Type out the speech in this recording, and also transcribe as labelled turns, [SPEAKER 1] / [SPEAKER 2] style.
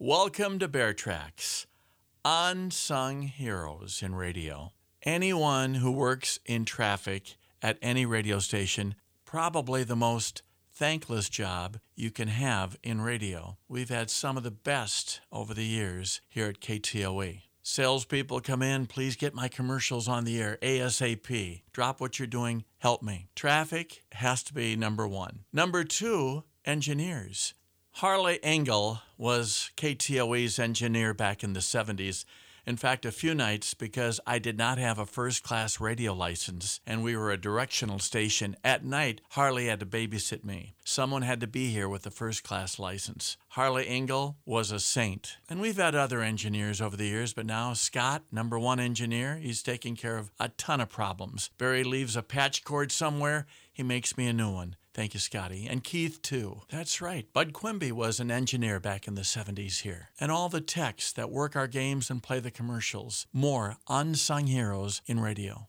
[SPEAKER 1] Welcome to Bear Tracks, unsung heroes in radio. Anyone who works in traffic at any radio station, probably the most thankless job you can have in radio. We've had some of the best over the years here at KTOE. Salespeople come in, please get my commercials on the air ASAP. Drop what you're doing, help me. Traffic has to be number one. Number two, engineers. Harley Engel was KTOE's engineer back in the 70s. In fact, a few nights because I did not have a first class radio license and we were a directional station. At night, Harley had to babysit me. Someone had to be here with a first class license. Harley Engel was a saint. And we've had other engineers over the years, but now Scott, number one engineer, he's taking care of a ton of problems. Barry leaves a patch cord somewhere, he makes me a new one. Thank you, Scotty. And Keith, too. That's right. Bud Quimby was an engineer back in the 70s here. And all the techs that work our games and play the commercials. More unsung heroes in radio.